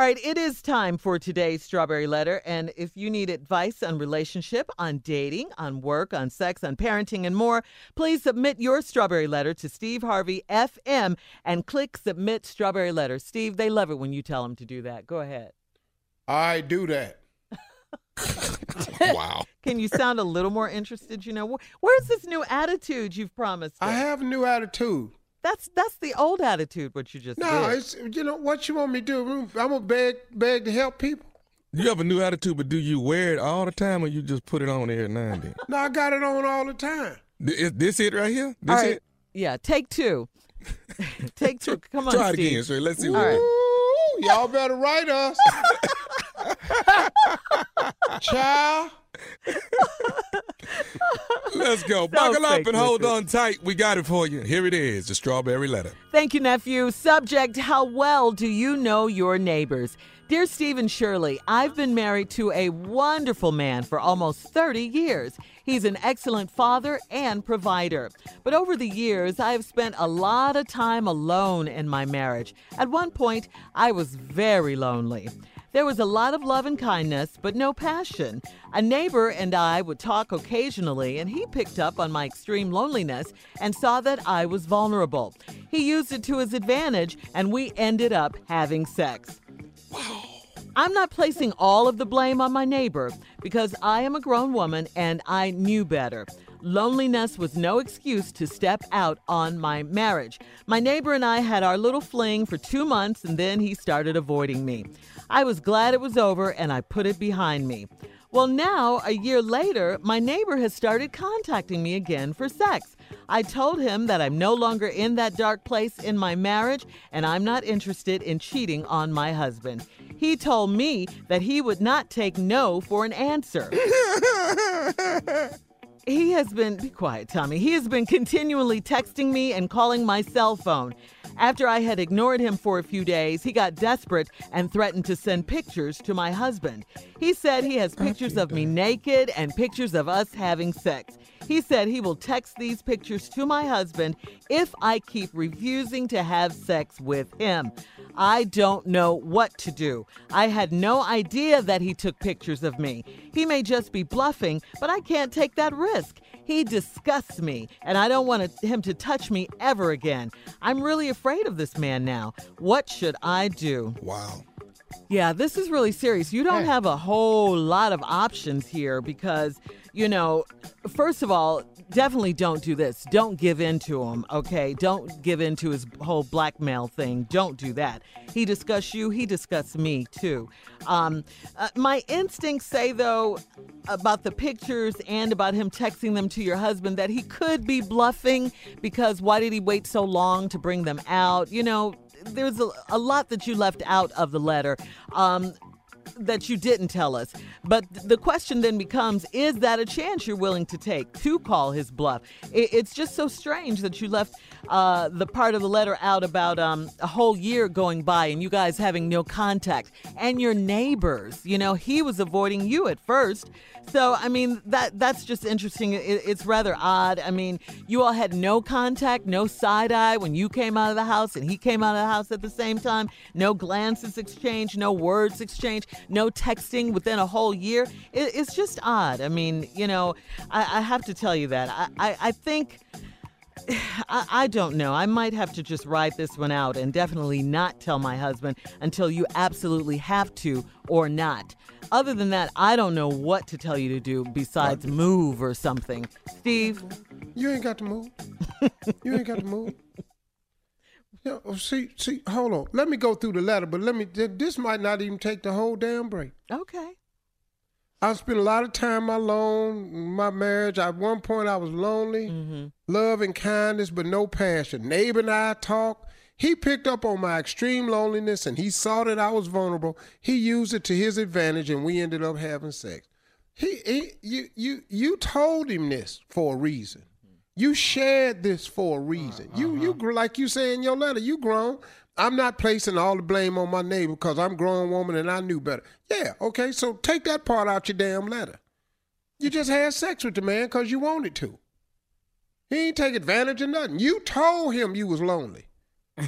All right, it is time for today's Strawberry Letter. And if you need advice on relationship, on dating, on work, on sex, on parenting, and more, please submit your Strawberry Letter to Steve Harvey FM and click Submit Strawberry Letter. Steve, they love it when you tell them to do that. Go ahead. I do that. wow. Can you sound a little more interested? You know, where's this new attitude you've promised? I have a new attitude. That's that's the old attitude. What you just no, did. it's you know what you want me to do. I'm gonna beg beg to help people. You have a new attitude, but do you wear it all the time, or you just put it on every now and then? No, I got it on all the time. Is this it right here? This all right. it? Yeah, take two. take two. Come on, Try it Steve. again, sir. Let's see. All what. Y'all better write us, child. Let's go. Buckle up and hold on tight. We got it for you. Here it is, the strawberry letter. Thank you, nephew. Subject How well do you know your neighbors? Dear Stephen Shirley, I've been married to a wonderful man for almost 30 years. He's an excellent father and provider. But over the years, I have spent a lot of time alone in my marriage. At one point, I was very lonely. There was a lot of love and kindness, but no passion. A neighbor and I would talk occasionally, and he picked up on my extreme loneliness and saw that I was vulnerable. He used it to his advantage, and we ended up having sex. I'm not placing all of the blame on my neighbor because I am a grown woman and I knew better. Loneliness was no excuse to step out on my marriage. My neighbor and I had our little fling for two months and then he started avoiding me. I was glad it was over and I put it behind me. Well, now, a year later, my neighbor has started contacting me again for sex. I told him that I'm no longer in that dark place in my marriage and I'm not interested in cheating on my husband. He told me that he would not take no for an answer. he has been, be quiet, Tommy. He has been continually texting me and calling my cell phone. After I had ignored him for a few days, he got desperate and threatened to send pictures to my husband. He said he has pictures of me naked and pictures of us having sex. He said he will text these pictures to my husband if I keep refusing to have sex with him. I don't know what to do. I had no idea that he took pictures of me. He may just be bluffing, but I can't take that risk. He disgusts me, and I don't want him to touch me ever again. I'm really afraid of this man now. What should I do? Wow. Yeah, this is really serious. You don't have a whole lot of options here because, you know, first of all, definitely don't do this. Don't give in to him, okay? Don't give in to his whole blackmail thing. Don't do that. He discussed you, he discussed me too. Um, uh, my instincts say, though, about the pictures and about him texting them to your husband that he could be bluffing because why did he wait so long to bring them out? You know, there's a, a lot that you left out of the letter. Um, that you didn't tell us. But the question then becomes is that a chance you're willing to take to call his bluff? It's just so strange that you left uh, the part of the letter out about um, a whole year going by and you guys having no contact and your neighbors. You know, he was avoiding you at first. So, I mean, that that's just interesting. It, it's rather odd. I mean, you all had no contact, no side eye when you came out of the house and he came out of the house at the same time. No glances exchanged, no words exchanged, no texting within a whole year. It, it's just odd. I mean, you know, I, I have to tell you that. I, I, I think. I, I, don't know. I might have to just ride this one out and definitely not tell my husband until you absolutely have to or not. Other than that, I don't know what to tell you to do besides move or something. Steve? You ain't got to move. you ain't got to move. Yeah, oh, see, see, hold on. Let me go through the letter, but let me. This might not even take the whole damn break. Okay. I spent a lot of time alone. My marriage. At one point, I was lonely, mm-hmm. love and kindness, but no passion. Neighbor and I talk. He picked up on my extreme loneliness and he saw that I was vulnerable. He used it to his advantage and we ended up having sex. He, he you you you told him this for a reason. You shared this for a reason. Uh-huh. You you like you say in your letter, you grown. I'm not placing all the blame on my neighbor because I'm a grown woman and I knew better. Yeah, okay, so take that part out your damn letter. You just had sex with the man because you wanted to. He ain't take advantage of nothing. You told him you was lonely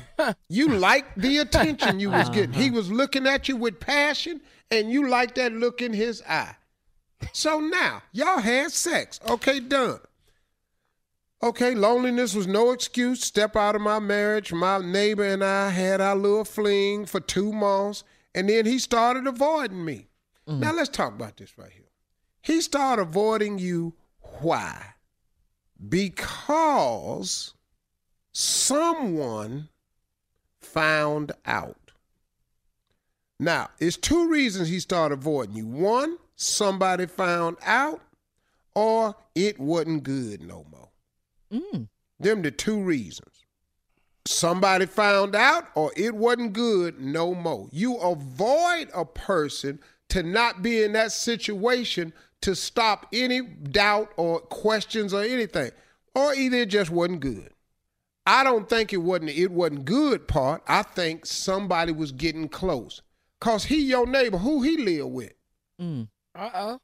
you liked the attention you was getting. He uh-huh. was looking at you with passion, and you liked that look in his eye. So now y'all had sex. Okay, done. Okay, loneliness was no excuse. Step out of my marriage. My neighbor and I had our little fling for two months, and then he started avoiding me. Mm. Now let's talk about this right here. He started avoiding you. Why? Because someone found out. Now, it's two reasons he started avoiding you. One, somebody found out, or it wasn't good no more. Mm. Them the two reasons. Somebody found out, or it wasn't good no more. You avoid a person to not be in that situation to stop any doubt or questions or anything, or either it just wasn't good. I don't think it wasn't it wasn't good part. I think somebody was getting close. Cause he your neighbor, who he live with. Mm. Uh-oh.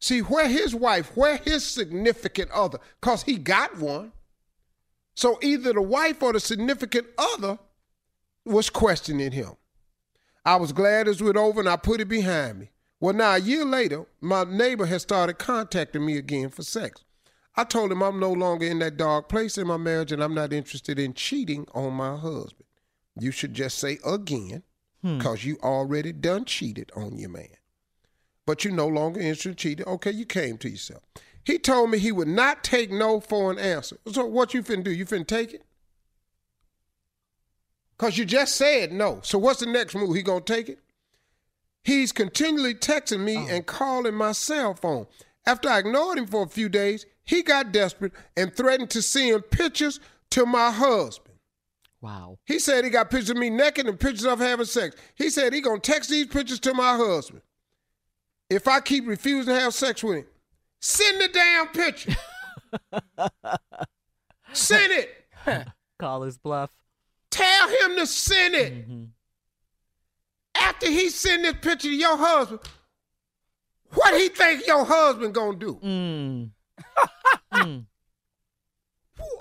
See, where his wife, where his significant other, cause he got one. So either the wife or the significant other was questioning him. I was glad it was over and I put it behind me. Well, now a year later, my neighbor has started contacting me again for sex. I told him I'm no longer in that dark place in my marriage and I'm not interested in cheating on my husband. You should just say again, because hmm. you already done cheated on your man. But you no longer interested in cheating. Okay, you came to yourself. He told me he would not take no for an answer. So what you finna do? You finna take it? Because you just said no. So what's the next move? He gonna take it? He's continually texting me oh. and calling my cell phone. After I ignored him for a few days, he got desperate and threatened to send pictures to my husband. Wow. He said he got pictures of me naked and pictures of having sex. He said he gonna text these pictures to my husband. If I keep refusing to have sex with him, send the damn picture. send it. Call his bluff. Tell him to send it. Mm-hmm. After he send this picture to your husband, what he think your husband gonna do? Mm.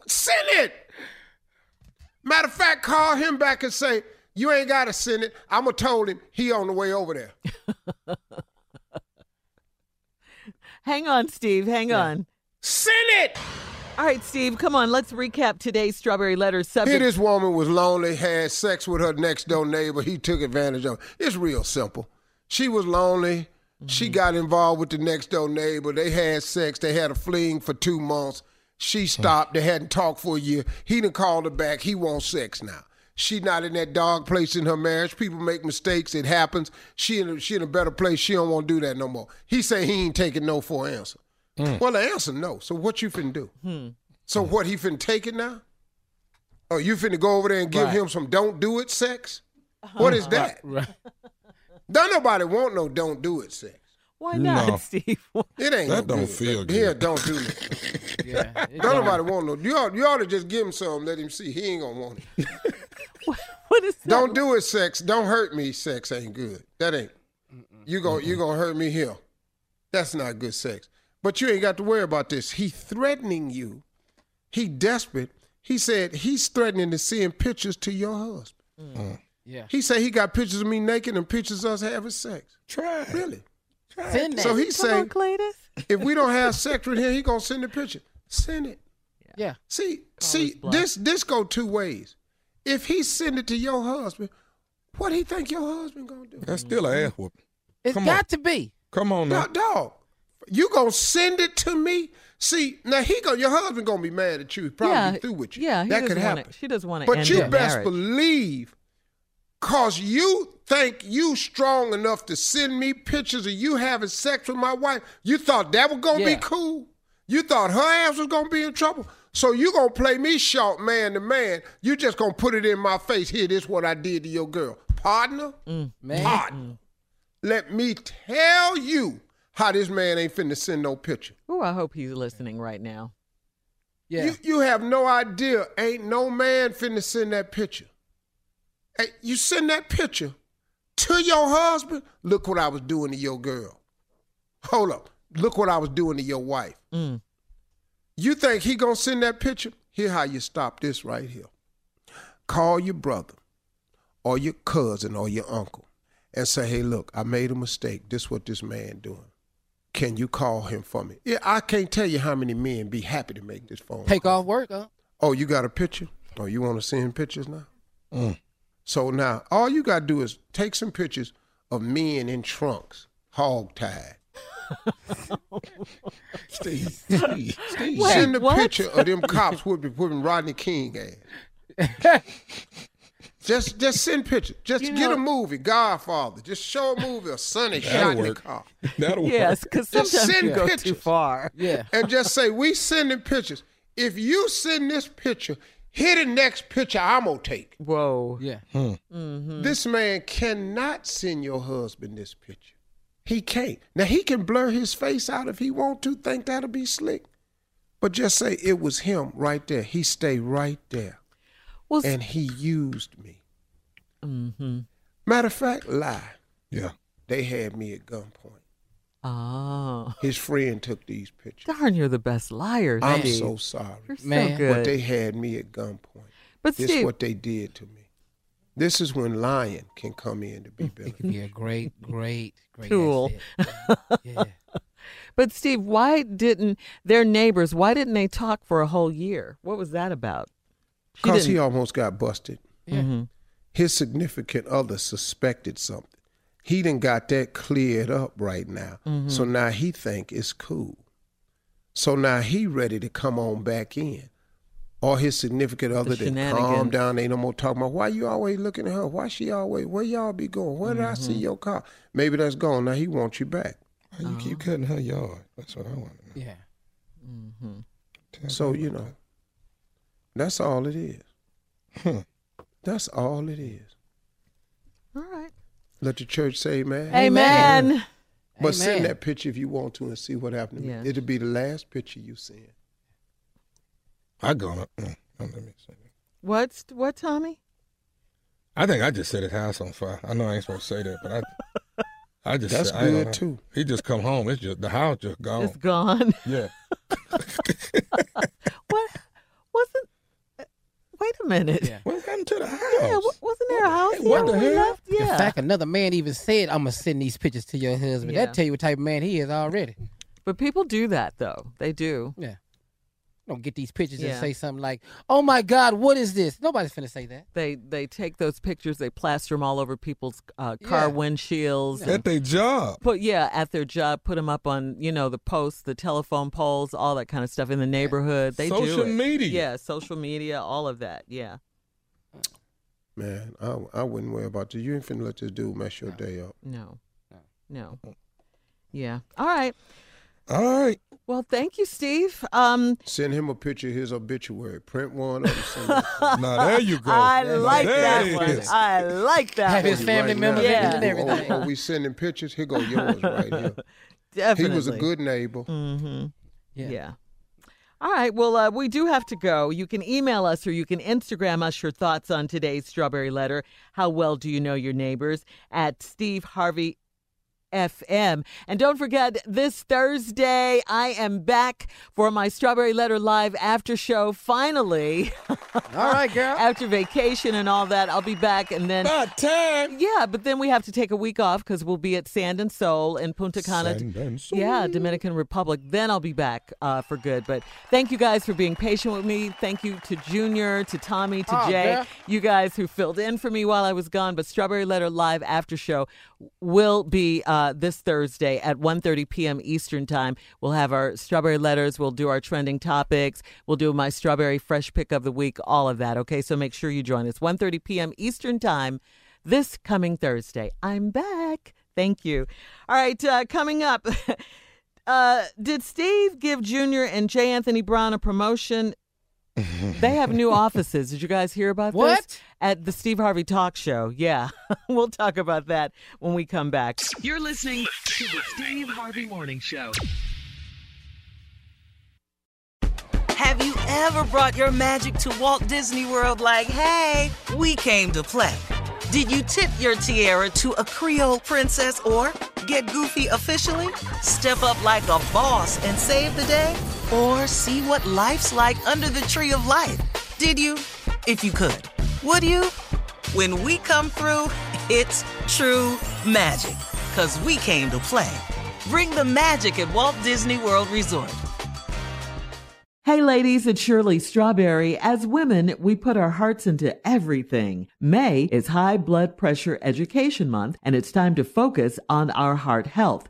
Send it. Matter of fact, call him back and say, you ain't got to send it. I'm going to told him he on the way over there. Hang on, Steve. Hang on. Send it. All right, Steve, come on. Let's recap today's Strawberry Letter Here subject. this woman was lonely, had sex with her next door neighbor. He took advantage of it. It's real simple. She was lonely. She mm-hmm. got involved with the next door neighbor. They had sex. They had a fling for two months. She hmm. stopped. They hadn't talked for a year. He done called her back. He wants sex now. She not in that dog place in her marriage. People make mistakes. It happens. She in a, she in a better place. She don't want to do that no more. He say he ain't taking no for an answer. Mm. Well, the answer no. So what you finna do? Hmm. So what he finna take it now? Oh, you finna go over there and give Right. him some don't do it sex? Uh-huh. What is that? Right. Don't nobody want no don't do it sex. Why not, No. Steve? It ain't That no don't good. feel good. Yeah, don't do it. Yeah. it Don't don't. nobody want no. You ought, you ought to just give him some. Let him see. He ain't gonna want it. What is that? Don't do it sex. Don't hurt me. Sex ain't good. That ain't. You go. You gonna hurt me here. That's not good sex. But you ain't got to worry about this. He threatening you. He desperate. He said he's threatening to send pictures to your husband. Mm. Uh. Yeah. He said he got pictures of me naked and pictures of us having sex. Try it. Really? Send that. So he Come say if we don't have sex with him, he gonna send the picture. Send it. yeah. See, see, this this go two ways. If he send it to your husband, what he think your husband gonna do? That's still an ass whooping. It's Come got on. to be. Come on now. Dog, dog, you gonna send it to me? See, now he go, your husband gonna be mad at you. Probably yeah, be through with you. Yeah, he that doesn't could wanna- happen. she doesn't want to But end you best marriage. believe, cause you think you strong enough to send me pictures of you having sex with my wife. You thought that was gonna Yeah. be cool. You thought her ass was gonna be in trouble. So you gonna play me short man to man. You just gonna put it in my face. Here, this what I did to your girl. Partner, mm, Man. partner. Mm. Let me tell you how this man ain't finna send no picture. Oh, I hope he's listening right now. Yeah. You you have no idea. Ain't no man finna send that picture. Hey, you send that picture to your husband. Look what I was doing to your girl. Hold up. Look what I was doing to your wife. Mm. You think he gonna send that picture? Here how you stop this right here. Call your brother or your cousin or your uncle and say, hey, look, I made a mistake. This what this man doing. Can you call him for me? Yeah, I can't tell you how many men be happy to make this phone. Take call. off work, huh? Oh, you got a picture? Oh, you want to send pictures now? Mm. So now, all you got to do is take some pictures of men in trunks, hog tied. Steve, Steve, Steve. Wait, Send a what? picture of them cops whipping, whipping Rodney King ass. just, just send pictures. Just You get know- a movie, Godfather. Just show a movie of Sonny That'll shot in the work. car, That'll work. Yes, because Just sometimes send you go too pictures. far. Yeah. and just say we sending pictures. If you send this picture, here the next picture I'm gonna take. Whoa. Yeah. This man cannot send your husband this picture. He can't. Now he can blur his face out if he want to. Think that'll be slick. But just say it was him right there. He stayed right there, Well, and he used me. Mm-hmm. Matter of fact, lie. Yeah. They had me at gunpoint. Oh, His friend took these pictures. darn, you're the best liar, I'm Steve. so sorry. You're so Man. But they had me at gunpoint. but This is what they did to me. This is when lying can come in to be It better. could be a great, great, great Tool. Yeah. but Steve, why didn't their neighbors? Why didn't they talk for a whole year? What was that about? Because he almost got busted. Yeah. Mhm. his significant other suspected something. He didn't got that cleared up right now. Mm-hmm. So now he think it's cool. So now he ready to come on back in. Or his significant other that calm shenanigans. down, ain't no more talking about why you always looking at her? Why she always where y'all be going? Where did I Mm-hmm. see your car? Maybe that's gone. Now he wants you back. Why you keep cutting her yard? That's what I want to know. Yeah. Mm-hmm. So, you know, that's all it is. Huh. That's all it is. All right. Let the church say amen. Amen. But send Amen. that picture if you want to and see what happened to Yes. me. It'll be the last picture you send. I gonna. Mm, let me say that. What's what, Tommy? I think I just set his house on fire. I know I ain't supposed to say that, but I, I just. That's said- good gonna- too. He just come home. It's just the house just gone. It's gone. Yeah. what wasn't? Wait a minute. Yeah. What happened to the house? Yeah, wa- wasn't there a house? Hey, what here the when we hell? left? Yeah. In fact, another man even said, "I'm gonna send these pictures to your husband." Yeah. That tell you what type of man he is already. but people do that though. They do. Yeah. Don't get these pictures Yeah. and say something like, "Oh my God, what is this?" Nobody's finna say that. They they take those pictures. They plaster them all over people's uh, car Yeah. windshields. and At their job. Put yeah at their job. Put them up on you know the posts, the telephone poles, all that kind of stuff in the neighborhood. They Social it. media. Yeah, social media, all of that. Yeah. Man, I, I wouldn't worry about this. You ain't finna let this dude mess your day up. No. No. Yeah. All right. All right. Well, thank you, Steve. Um, Send him a picture of his obituary. Print one up and send it. Now there you go. I Now like that one. is. I like that Have one. his family Right members now. Yeah. in and everything. Oh, oh, we sending pictures? Here go yours right here. Definitely. He was a good neighbor. Mm-hmm. Yeah. Yeah. All right. Well, uh, we do have to go. You can email us or you can Instagram us your thoughts on today's Strawberry Letter. How well do you know your neighbors? At Steve Harvey FM. And don't forget, this Thursday, I am back for my Strawberry Letter Live after show. Finally, All right, girl. after vacation and all that, I'll be back. And then About time. Yeah, but then we have to take a week off because we'll be at Sand and Soul in Punta Cana. Sand and Soul. Yeah, Dominican Republic. Then I'll be back uh, for good. But thank you guys for being patient with me. Thank you to Junior, to Tommy, to Oh, Jay, girl. you guys who filled in for me while I was gone. But Strawberry Letter Live after show will be uh, this Thursday at 1.30 p.m. Eastern Time. We'll have our Strawberry Letters. We'll do our trending topics. We'll do my Strawberry Fresh Pick of the Week, all of that. Okay, so make sure you join us. 1.30 p.m. Eastern Time this coming Thursday. I'm back. Thank you. All right, uh, coming up. Uh, did Steve give Junior and J. Anthony Brown a promotion? they have new offices. Did you guys hear about this? What? At the Steve Harvey Talk Show. Yeah. we'll talk about that when we come back. You're listening to the Steve Harvey Morning Show. Have you ever brought your magic to Walt Disney World like, hey, we came to play? Did you tip your tiara to a Creole princess or get goofy officially? Step up like a boss and save the day? Or see what life's like under the tree of life? Did you? If you could. Would you? When we come through, it's true magic. Cause we came to play. Bring the magic at Walt Disney World Resort. Hey ladies, it's Shirley Strawberry. As women, we put our hearts into everything. May is High Blood Pressure Education Month, and it's time to focus on our heart health.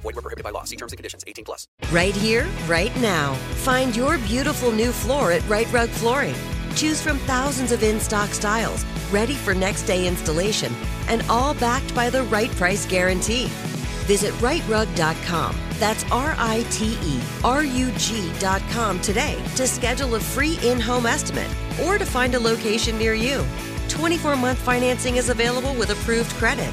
Void were prohibited by law. See terms and conditions. 18 plus. Right here, right now. Find your beautiful new floor at Rite Rug Flooring. Choose from thousands of in-stock styles, ready for next day installation, and all backed by the right price guarantee. Visit riterug.com. That's R I T E R U G.com today to schedule a free in home estimate or to find a location near you. 24 month financing is available with approved credit.